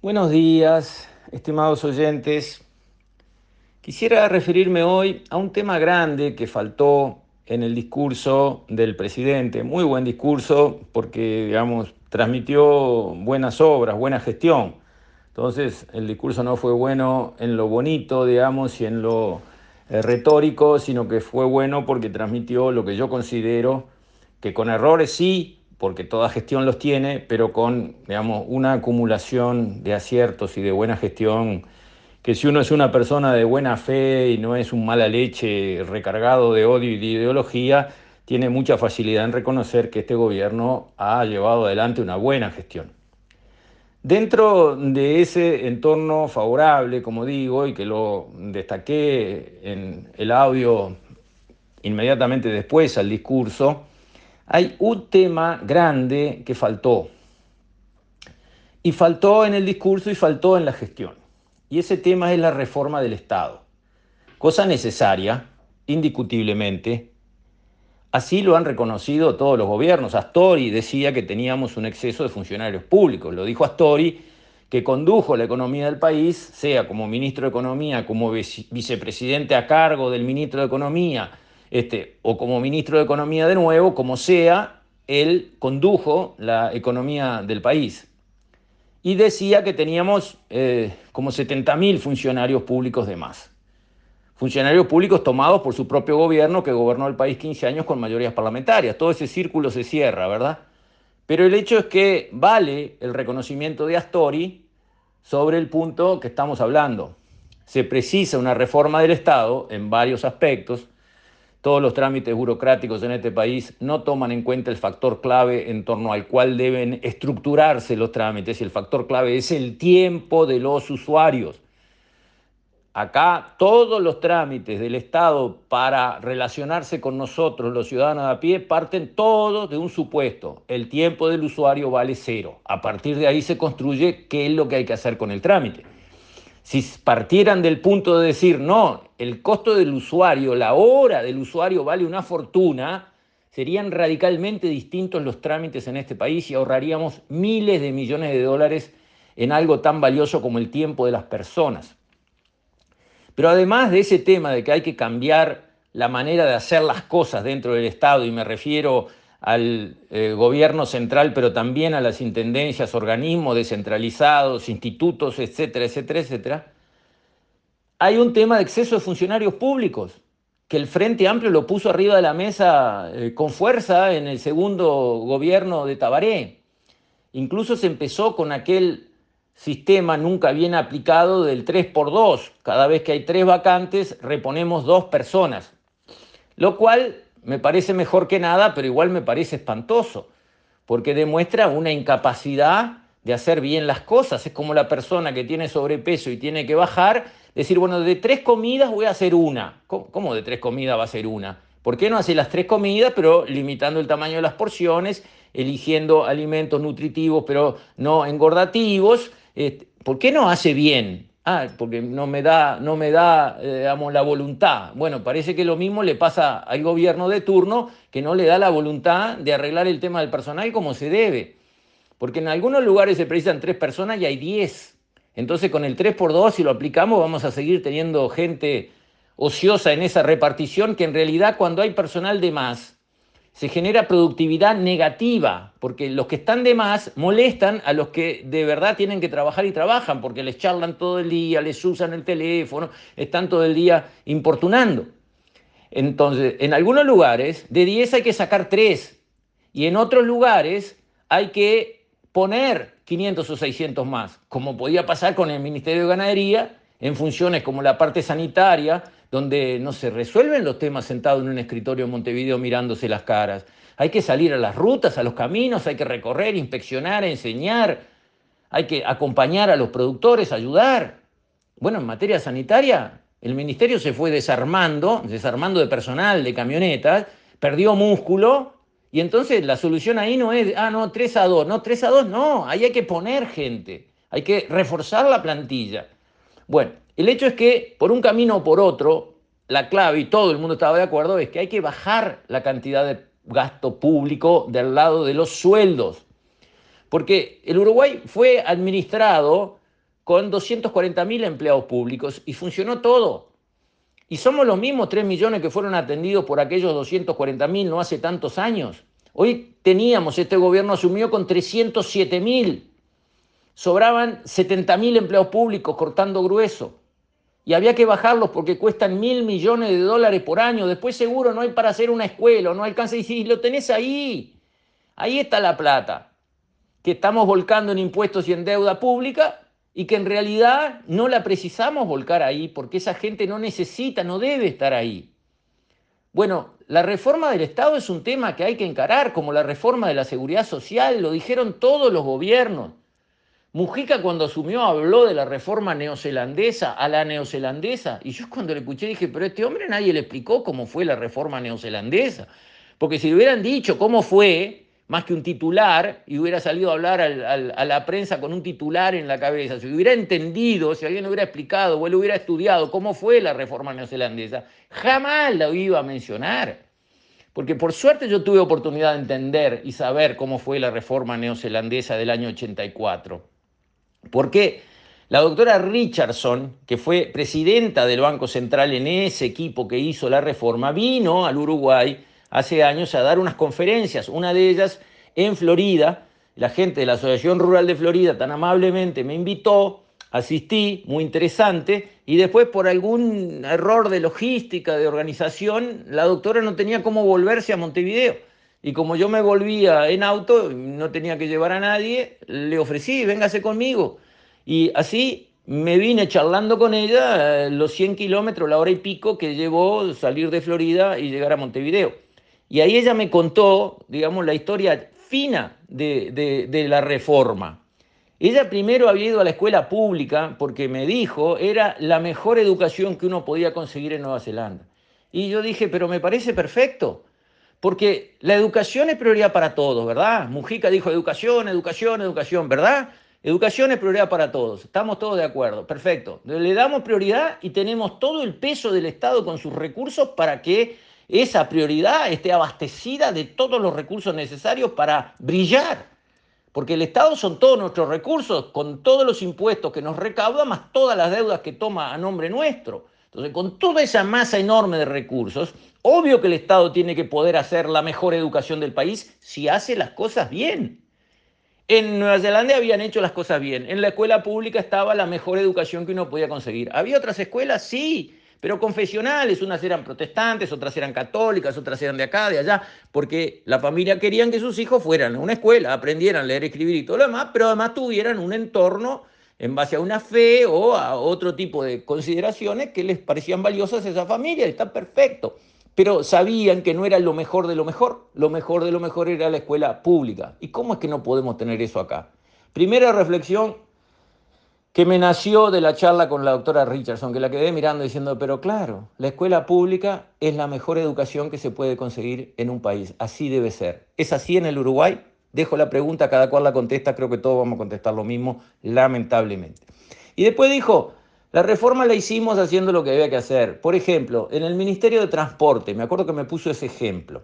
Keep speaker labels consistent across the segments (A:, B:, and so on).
A: Buenos días, estimados oyentes. Quisiera referirme hoy a un tema grande que faltó en el discurso del presidente. Muy buen discurso porque, digamos, transmitió buenas obras, buena gestión. Entonces, el discurso no fue bueno en lo bonito, digamos, y en lo eh, retórico, sino que fue bueno porque transmitió lo que yo considero que con errores sí, porque toda gestión los tiene, pero con, digamos, una acumulación de aciertos y de buena gestión que si uno es una persona de buena fe y no es un mala leche recargado de odio y de ideología, tiene mucha facilidad en reconocer que este gobierno ha llevado adelante una buena gestión. Dentro de ese entorno favorable, como digo, y que lo destaqué en el audio inmediatamente después al discurso, hay un tema grande que faltó. Y faltó en el discurso y faltó en la gestión y ese tema es la reforma del Estado. Cosa necesaria, indiscutiblemente. Así lo han reconocido todos los gobiernos. Astori decía que teníamos un exceso de funcionarios públicos. Lo dijo Astori, que condujo la economía del país, sea como ministro de Economía, como vicepresidente a cargo del ministro de Economía, este, o como ministro de Economía de nuevo, como sea, él condujo la economía del país y decía que teníamos eh, como 70.000 funcionarios públicos de más. Funcionarios públicos tomados por su propio gobierno que gobernó el país 15 años con mayorías parlamentarias. Todo ese círculo se cierra, ¿verdad? Pero el hecho es que vale el reconocimiento de Astori sobre el punto que estamos hablando. Se precisa una reforma del Estado en varios aspectos todos los trámites burocráticos en este país no toman en cuenta el factor clave en torno al cual deben estructurarse los trámites y el factor clave es el tiempo de los usuarios. Acá todos los trámites del Estado para relacionarse con nosotros, los ciudadanos a pie, parten todos de un supuesto. El tiempo del usuario vale cero. A partir de ahí se construye qué es lo que hay que hacer con el trámite. Si partieran del punto de decir, no, el costo del usuario, la hora del usuario vale una fortuna, serían radicalmente distintos los trámites en este país y ahorraríamos miles de millones de dólares en algo tan valioso como el tiempo de las personas. Pero además de ese tema de que hay que cambiar la manera de hacer las cosas dentro del Estado, y me refiero al eh, gobierno central, pero también a las intendencias, organismos descentralizados, institutos, etcétera, etcétera, etcétera, hay un tema de exceso de funcionarios públicos, que el Frente Amplio lo puso arriba de la mesa eh, con fuerza en el segundo gobierno de Tabaré. Incluso se empezó con aquel sistema nunca bien aplicado del 3 por 2. Cada vez que hay tres vacantes, reponemos dos personas. Lo cual me parece mejor que nada, pero igual me parece espantoso, porque demuestra una incapacidad de hacer bien las cosas. Es como la persona que tiene sobrepeso y tiene que bajar, decir, bueno, de tres comidas voy a hacer una. ¿Cómo, de tres comidas va a ser una? ¿Por qué no hace las tres comidas, pero limitando el tamaño de las porciones, eligiendo alimentos nutritivos, pero no engordativos? Este, ¿Por qué no hace bien? Ah, porque no me da, no me da eh, la voluntad. Bueno, parece que lo mismo le pasa al gobierno de turno, que no le da la voluntad de arreglar el tema del personal como se debe. Porque en algunos lugares se precisan tres personas y hay diez. Entonces con el 3 por 2 si lo aplicamos, vamos a seguir teniendo gente ociosa en esa repartición, que en realidad cuando hay personal de más, se genera productividad negativa, porque los que están de más molestan a los que de verdad tienen que trabajar y trabajan, porque les charlan todo el día, les usan el teléfono, están todo el día importunando. Entonces, en algunos lugares de 10 hay que sacar 3 y en otros lugares hay que poner 500 o 600 más, como podía pasar con el Ministerio de Ganadería en funciones como la parte sanitaria, donde no se resuelven los temas sentados en un escritorio en Montevideo mirándose las caras. Hay que salir a las rutas, a los caminos, hay que recorrer, inspeccionar, enseñar, hay que acompañar a los productores, ayudar. Bueno, en materia sanitaria, el ministerio se fue desarmando, desarmando de personal, de camionetas, perdió músculo y entonces la solución ahí no es, ah, no, 3 a 2, no, 3 a 2, no, ahí hay que poner gente, hay que reforzar la plantilla. Bueno, el hecho es que por un camino o por otro, la clave, y todo el mundo estaba de acuerdo, es que hay que bajar la cantidad de gasto público del lado de los sueldos. Porque el Uruguay fue administrado con 240.000 empleados públicos y funcionó todo. Y somos los mismos 3 millones que fueron atendidos por aquellos 240.000 no hace tantos años. Hoy teníamos, este gobierno asumió con 307.000. Sobraban 70.000 empleados públicos cortando grueso. Y había que bajarlos porque cuestan mil millones de dólares por año. Después seguro no hay para hacer una escuela, no alcanza. Y si lo tenés ahí, ahí está la plata que estamos volcando en impuestos y en deuda pública y que en realidad no la precisamos volcar ahí porque esa gente no necesita, no debe estar ahí. Bueno, la reforma del Estado es un tema que hay que encarar, como la reforma de la seguridad social, lo dijeron todos los gobiernos. Mujica cuando asumió habló de la reforma neozelandesa a la neozelandesa y yo cuando le escuché dije, pero este hombre nadie le explicó cómo fue la reforma neozelandesa, porque si le hubieran dicho cómo fue, más que un titular y hubiera salido a hablar a la prensa con un titular en la cabeza, si hubiera entendido, si alguien le hubiera explicado o él hubiera estudiado cómo fue la reforma neozelandesa, jamás la iba a mencionar. Porque por suerte yo tuve oportunidad de entender y saber cómo fue la reforma neozelandesa del año 84. Porque la doctora Richardson, que fue presidenta del Banco Central en ese equipo que hizo la reforma, vino al Uruguay hace años a dar unas conferencias, una de ellas en Florida. La gente de la Asociación Rural de Florida tan amablemente me invitó, asistí, muy interesante, y después por algún error de logística, de organización, la doctora no tenía cómo volverse a Montevideo. Y como yo me volvía en auto, no tenía que llevar a nadie, le ofrecí, véngase conmigo. Y así me vine charlando con ella eh, los 100 kilómetros, la hora y pico que llevó salir de Florida y llegar a Montevideo. Y ahí ella me contó, digamos, la historia fina de, la reforma. Ella primero había ido a la escuela pública porque me dijo era la mejor educación que uno podía conseguir en Nueva Zelanda. Y yo dije, pero me parece perfecto, porque la educación es prioridad para todos, ¿verdad? Mujica dijo educación, educación, educación, ¿verdad? Educación es prioridad para todos, estamos todos de acuerdo, perfecto. Le damos prioridad y tenemos todo el peso del Estado con sus recursos para que esa prioridad esté abastecida de todos los recursos necesarios para brillar. Porque el Estado son todos nuestros recursos, con todos los impuestos que nos recauda, más todas las deudas que toma a nombre nuestro. Entonces, con toda esa masa enorme de recursos, obvio que el Estado tiene que poder hacer la mejor educación del país si hace las cosas bien. En Nueva Zelanda habían hecho las cosas bien. En la escuela pública estaba la mejor educación que uno podía conseguir. ¿Había otras escuelas? Sí pero confesionales, unas eran protestantes, otras eran católicas, otras eran de acá, de allá, porque la familia querían que sus hijos fueran a una escuela, aprendieran a leer, escribir y todo lo demás, pero además tuvieran un entorno en base a una fe o a otro tipo de consideraciones que les parecían valiosas a esa familia, está perfecto. Pero sabían que no era lo mejor de lo mejor, lo mejor de lo mejor era la escuela pública. ¿Y cómo es que no podemos tener eso acá? Primera reflexión, que me nació de la charla con la doctora Richardson, que la quedé mirando diciendo, pero claro, la escuela pública es la mejor educación que se puede conseguir en un país, así debe ser. ¿Es así en el Uruguay? Dejo la pregunta, cada cual la contesta, creo que todos vamos a contestar lo mismo, lamentablemente. Y después dijo, la reforma la hicimos haciendo lo que había que hacer. Por ejemplo, en el Ministerio de Transporte, me acuerdo que me puso ese ejemplo.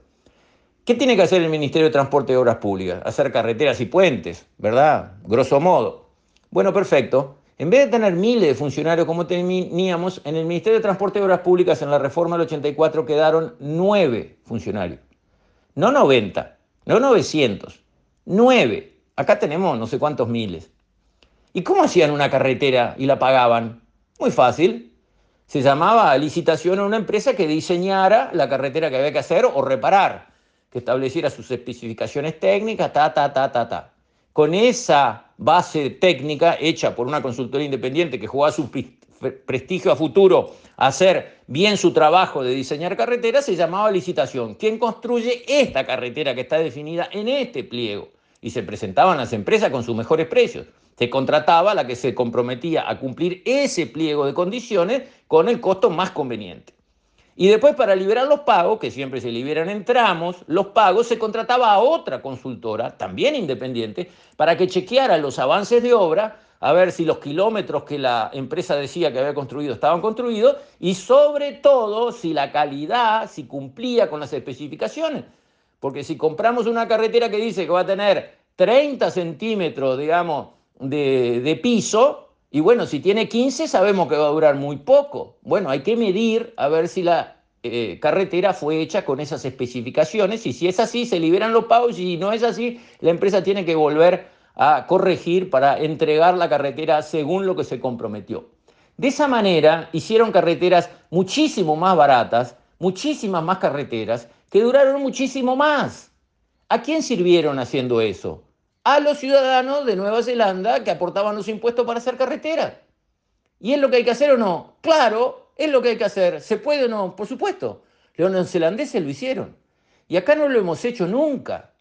A: ¿Qué tiene que hacer el Ministerio de Transporte y Obras Públicas? Hacer carreteras y puentes, ¿verdad? Grosso modo. Bueno, perfecto. En vez de tener miles de funcionarios como teníamos, en el Ministerio de Transporte y Obras Públicas en la reforma del 84 quedaron nueve funcionarios. No 90, no 900, nueve. Acá tenemos no sé cuántos miles. ¿Y cómo hacían una carretera y la pagaban? Muy fácil. Se llamaba licitación a una empresa que diseñara la carretera que había que hacer o reparar, que estableciera sus especificaciones técnicas, ta, ta, ta, ta, ta. Con esa base técnica hecha por una consultoría independiente que jugaba su prestigio a futuro a hacer bien su trabajo de diseñar carreteras, se llamaba licitación. ¿Quién construye esta carretera que está definida en este pliego? Y se presentaban las empresas con sus mejores precios. Se contrataba la que se comprometía a cumplir ese pliego de condiciones con el costo más conveniente. Y después para liberar los pagos, que siempre se liberan en tramos, los pagos se contrataba a otra consultora, también independiente, para que chequeara los avances de obra, a ver si los kilómetros que la empresa decía que había construido estaban construidos y sobre todo si la calidad, si cumplía con las especificaciones. Porque si compramos una carretera que dice que va a tener 30 centímetros, digamos, de, de piso, Y bueno, si tiene 15 sabemos que va a durar muy poco. Bueno, hay que medir a ver si la eh, carretera fue hecha con esas especificaciones y si es así se liberan los pagos y si no es así la empresa tiene que volver a corregir para entregar la carretera según lo que se comprometió. De esa manera hicieron carreteras muchísimo más baratas, muchísimas más carreteras que duraron muchísimo más. ¿A quién sirvieron haciendo eso? A los ciudadanos de Nueva Zelanda que aportaban los impuestos para hacer carreteras. ¿Y es lo que hay que hacer o no? Claro, es lo que hay que hacer. ¿Se puede o no? Por supuesto. Los neozelandeses lo hicieron. Y acá no lo hemos hecho nunca.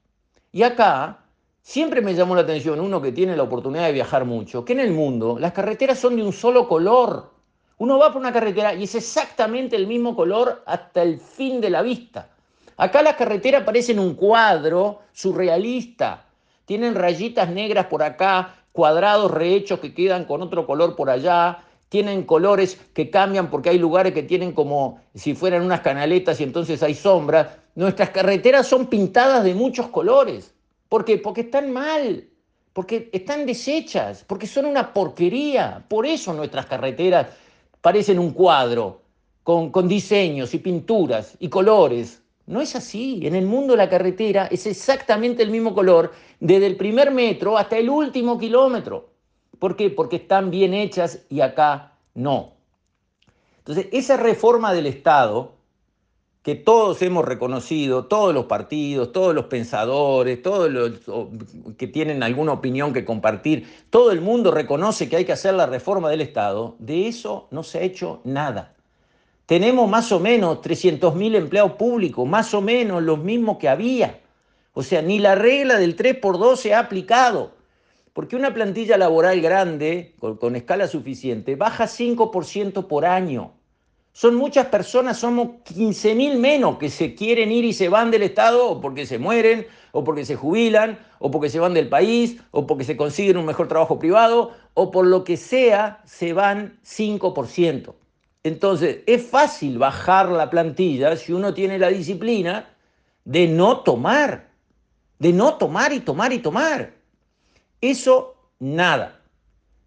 A: Y acá siempre me llamó la atención uno que tiene la oportunidad de viajar mucho, que en el mundo las carreteras son de un solo color. Uno va por una carretera y es exactamente el mismo color hasta el fin de la vista. Acá las carreteras parecen un cuadro surrealista. Tienen rayitas negras por acá, cuadrados rehechos que quedan con otro color por allá. Tienen colores que cambian porque hay lugares que tienen como si fueran unas canaletas y entonces hay sombras. Nuestras carreteras son pintadas de muchos colores. ¿Por qué? Porque están mal, porque están deshechas, porque son una porquería. Por eso nuestras carreteras parecen un cuadro con, con diseños y pinturas y colores. No es así. En el mundo la carretera es exactamente el mismo color desde el primer metro hasta el último kilómetro. ¿Por qué? Porque están bien hechas y acá no. Entonces, esa reforma del Estado que todos hemos reconocido, todos los partidos, todos los pensadores, todos los que tienen alguna opinión que compartir, todo el mundo reconoce que hay que hacer la reforma del Estado, de eso no se ha hecho nada. Tenemos más o menos 300.000 empleados públicos, más o menos los mismos que había. O sea, ni la regla del 3 por 2 se ha aplicado. Porque una plantilla laboral grande, con, escala suficiente, baja 5% por año. Son muchas personas, somos 15.000 menos que se quieren ir y se van del Estado o porque se mueren, o porque se jubilan, o porque se van del país, o porque se consiguen un mejor trabajo privado, o por lo que sea, se van 5%. Entonces, es fácil bajar la plantilla si uno tiene la disciplina de no tomar, de no tomar y tomar y tomar. Eso, nada.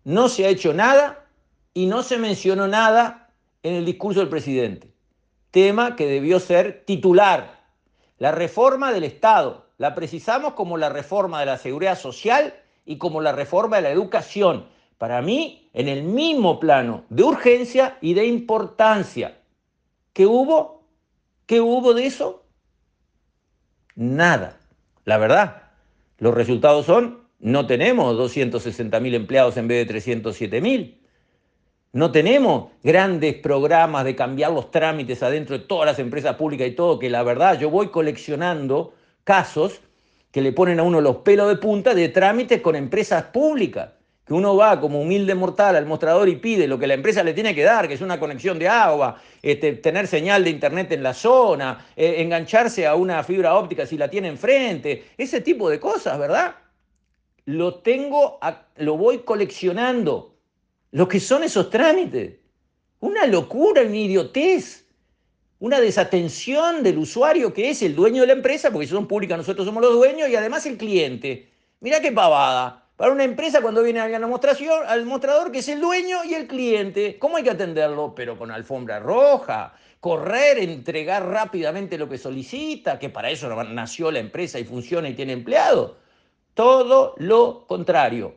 A: No se ha hecho nada y no se mencionó nada en el discurso del presidente. Tema que debió ser titular. La reforma del Estado. La precisamos como la reforma de la seguridad social y como la reforma de la educación para mí, en el mismo plano de urgencia y de importancia. ¿Qué hubo? ¿Qué hubo de eso? Nada. La verdad, los resultados son, no tenemos 260.000 empleados en vez de 307.000. No tenemos grandes programas de cambiar los trámites adentro de todas las empresas públicas y todo, que la verdad yo voy coleccionando casos que le ponen a uno los pelos de punta de trámites con empresas públicas que uno va como humilde mortal al mostrador y pide lo que la empresa le tiene que dar, que es una conexión de agua, este, tener señal de internet en la zona, eh, engancharse a una fibra óptica si la tiene enfrente, ese tipo de cosas, ¿verdad? Lo tengo, lo voy coleccionando. Lo que son esos trámites. Una locura, una idiotez, una desatención del usuario que es el dueño de la empresa, porque si son públicas nosotros somos los dueños, y además el cliente. Mira qué pavada para una empresa cuando viene alguien a la demostración, al mostrador que es el dueño y el cliente. ¿Cómo hay que atenderlo? Pero con alfombra roja, correr, entregar rápidamente lo que solicita, que para eso nació la empresa y funciona y tiene empleado. Todo lo contrario.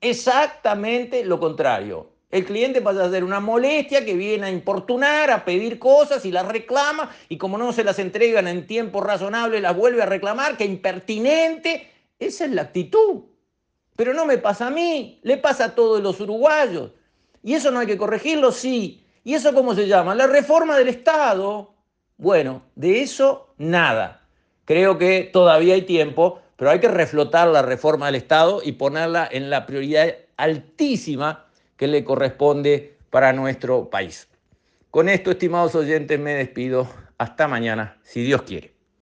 A: Exactamente lo contrario. El cliente pasa a ser una molestia que viene a importunar, a pedir cosas y las reclama y como no se las entregan en tiempo razonable, las vuelve a reclamar, que impertinente. Esa es la actitud. Pero no me pasa a mí, le pasa a todos los uruguayos. ¿Y eso no hay que corregirlo? Sí. ¿Y eso cómo se llama? La reforma del Estado. Bueno, de eso nada. Creo que todavía hay tiempo, pero hay que reflotar la reforma del Estado y ponerla en la prioridad altísima que le corresponde para nuestro país. Con esto, estimados oyentes, me despido. Hasta mañana, si Dios quiere.